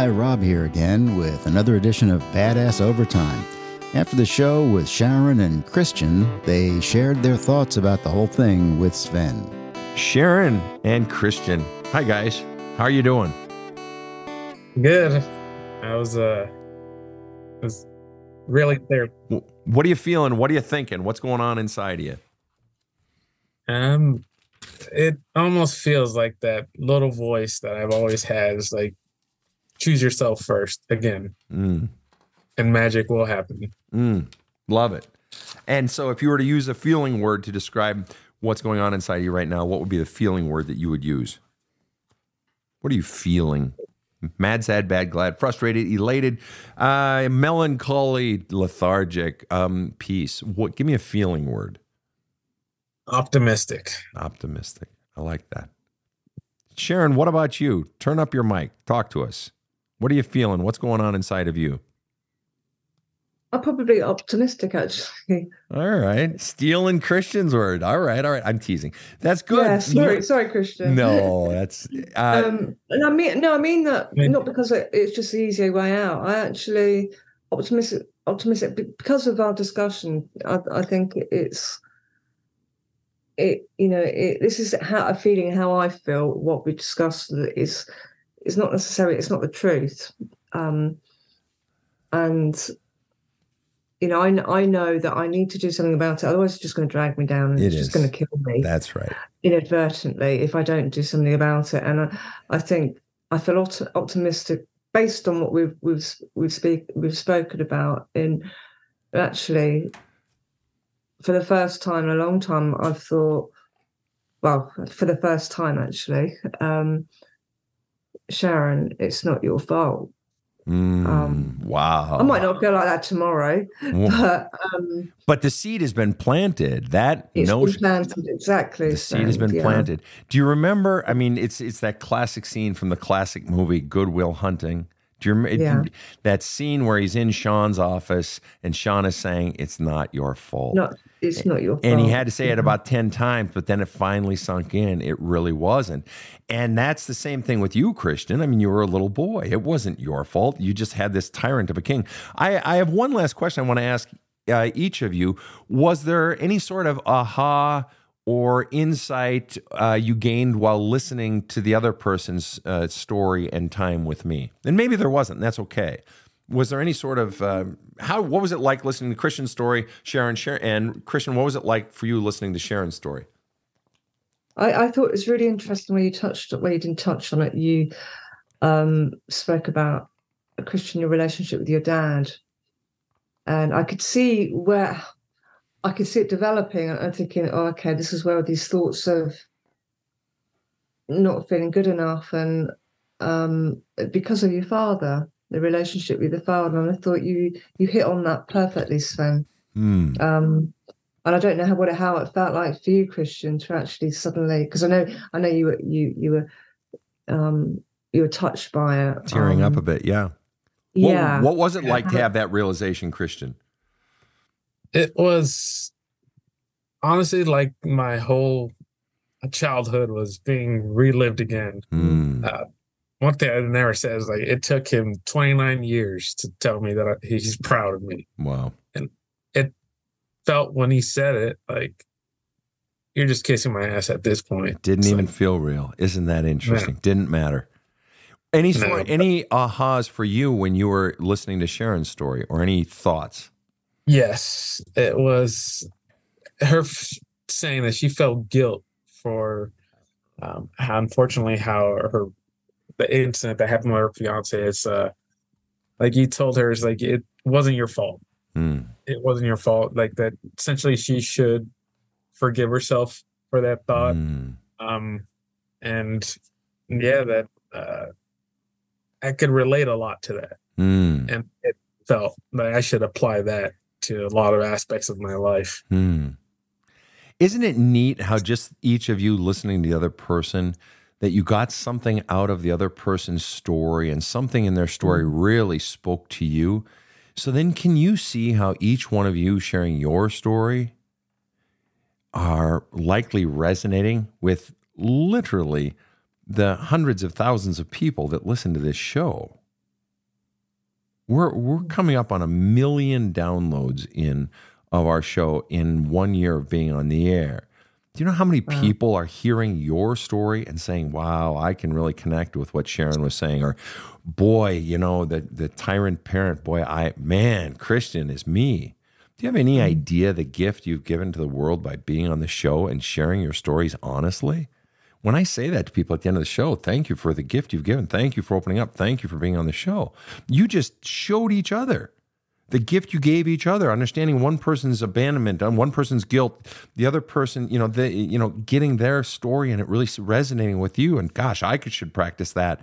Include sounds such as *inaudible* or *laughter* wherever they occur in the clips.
Hi, Rob here again with another edition of Badass Overtime. After the show with Sharon and Christian, they shared their thoughts about the whole thing with Sven. Sharon and Christian. Hi guys. How are you doing? Good. I was uh was really there. What are you feeling? What are you thinking? What's going on inside of you? Um it almost feels like that little voice that I've always had is like choose yourself first again. Mm. And magic will happen. Mm. Love it. And so if you were to use a feeling word to describe what's going on inside you right now, what would be the feeling word that you would use? What are you feeling? Mad, sad, bad, glad, frustrated, elated, uh, melancholy, lethargic, um, peace. What? Give me a feeling word. Optimistic. Optimistic. I like that. Sharon, what about you? Turn up your mic. Talk to us. What are you feeling? What's going on inside of you? I'm probably optimistic, actually. *laughs* All right, stealing Christian's word. All right, all right. I'm teasing. That's good. Yeah, sorry, sorry, Christian. No, *laughs* that's. Uh, um, and I mean, no, I mean that not because it's just the easier way out. I actually optimistic, optimistic because of our discussion. I, I think it's it. You know, it, this is how a feeling how I feel. What we discussed is is not necessarily. It's not the truth. Um, and you know, I, I know that I need to do something about it. Otherwise, it's just going to drag me down and it it's is. just going to kill me. That's right. Inadvertently, if I don't do something about it, and I, I think I feel opt- optimistic based on what we've we've we've speak we've spoken about. In actually, for the first time in a long time, I've thought, well, for the first time actually, um, Sharon, it's not your fault. Mm, Um, wow. I might not feel like that tomorrow, but um, but the seed has been planted. That it's notion. planted exactly. The seed has been yeah. planted. Do you remember? I mean, it's it's that classic scene from the classic movie Good Will Hunting. Do you remember Yeah. that scene where he's in Sean's office and Sean is saying, "It's not your fault." Not, it's not your fault. and he had to say it about 10 times but then it finally sunk in. It really wasn't. And that's the same thing with you christian. I mean you were a little boy. It wasn't your fault. You just had this tyrant of a king. I, I have one last question i want to ask uh, each of you. Was there any sort of aha or insight uh, you gained while listening to the other person's uh, story and time with me. And maybe there wasn't that's okay. Was there any sort of um, how what was it like listening to christian's story sharon, sharon and christian what was it like for you listening to sharon's story? I, I thought it was really interesting where you touched where you didn't touch on it. You um, spoke about Christian, your relationship with your dad, and I could see where I could see it developing. And I'm thinking, oh, okay, this is where these thoughts of not feeling good enough, and um, because of your father, the relationship with the father, and I thought you you hit on that perfectly, Sven. Hmm. Um, and I don't know how what how it felt like for you, Christian, to actually suddenly because I know I know you were you you were um you were touched by it, tearing up um, a bit yeah What- Yeah. what, was it like to have that realization christian It was honestly like my whole childhood was being relived again. Hmm. Uh, one thing I never said is like it took him 29 years to tell me that I, he's proud of me. wow And it Felt when he said it like you're just kissing my ass at this point. it didn't It's even like, feel real isn't that interesting didn't matter any No. sort any ahas for you when you were listening to sharon's story or any thoughts Yes, it was her f- saying that she felt guilt for um, how unfortunately how her the incident that happened with her fiance. It's uh like you told her it's like it wasn't your fault. Hmm. It wasn't your fault. Like that essentially she should forgive herself for that thought. Hmm. Um and yeah, that uh I could relate a lot to that. Hmm. And it felt like I should apply that to a lot of aspects of my life. Hmm. Isn't it neat how just each of you listening to the other person that you got something out of the other person's story and something in their story really spoke to you? So then can you see how each one of you sharing your story are likely resonating with literally the hundreds of thousands of people that listen to this show? We're we're coming up on a million downloads in of our show in one year of being on the air. Do you know how many people are hearing your story and saying, "Wow, I can really connect with what Sharon was saying," or "Boy, you know the the tyrant parent, boy, I man, Christian is me." Do you have any mm. idea the gift you've given to the world by being on the show and sharing your stories honestly? When I say that to people at the end of the show, thank you for the gift you've given. Thank you for opening up. Thank you for being on the show. You just showed each other the gift you gave each other, understanding one person's abandonment, on one person's guilt, the other person, you know, the, you know, getting their story and it really resonating with you. And gosh, I could, should practice that.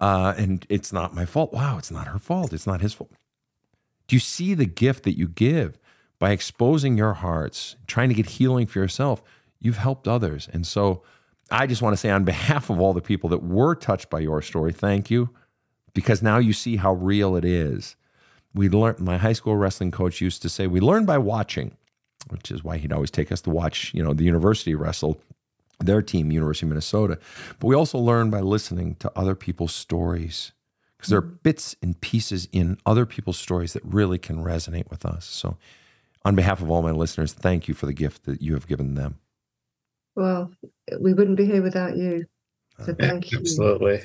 Uh, and it's not my fault. Wow, it's not her fault. It's not his fault. Do you see the gift that you give by exposing your hearts, trying to get healing for yourself? You've helped others. And so I just want to say, on behalf of all the people that were touched by your story, thank you, because now you see how real it is. We learned my high school wrestling coach used to say we learn by watching which is why he'd always take us to watch you know the university wrestle their team university of minnesota. But we also learn by listening to other people's stories because there are mm-hmm. bits and pieces in other people's stories that really can resonate with us. So on behalf of all my listeners thank you for the gift that you have given them well we wouldn't be here without you so thank you. Absolutely.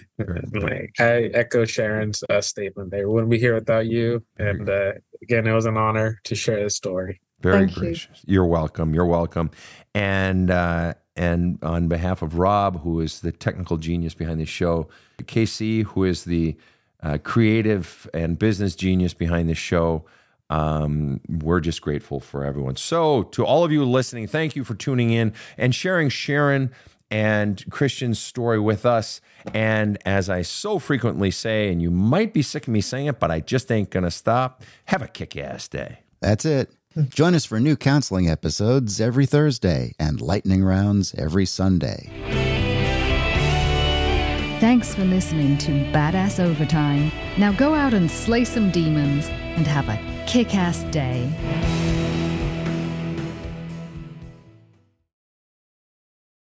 I echo Sharon's uh, statement there. Wouldn't be here without you. And uh, again, it was an honor to share this story. Very thank gracious. You. are welcome. You're welcome. And uh, and on behalf of Rob, who is the technical genius behind the show, KC, who is the uh, creative and business genius behind the show. Um, we're just grateful for everyone. So, to all of you listening, thank you for tuning in and sharing Sharon and Christian's story with us. And as I so frequently say, and you might be sick of me saying it, but I just ain't going to stop, have a kick ass day. That's it. Join us for new counseling episodes every Thursday and lightning rounds every Sunday. Thanks for listening to Badass Overtime. Now go out and slay some demons and have a kick ass day.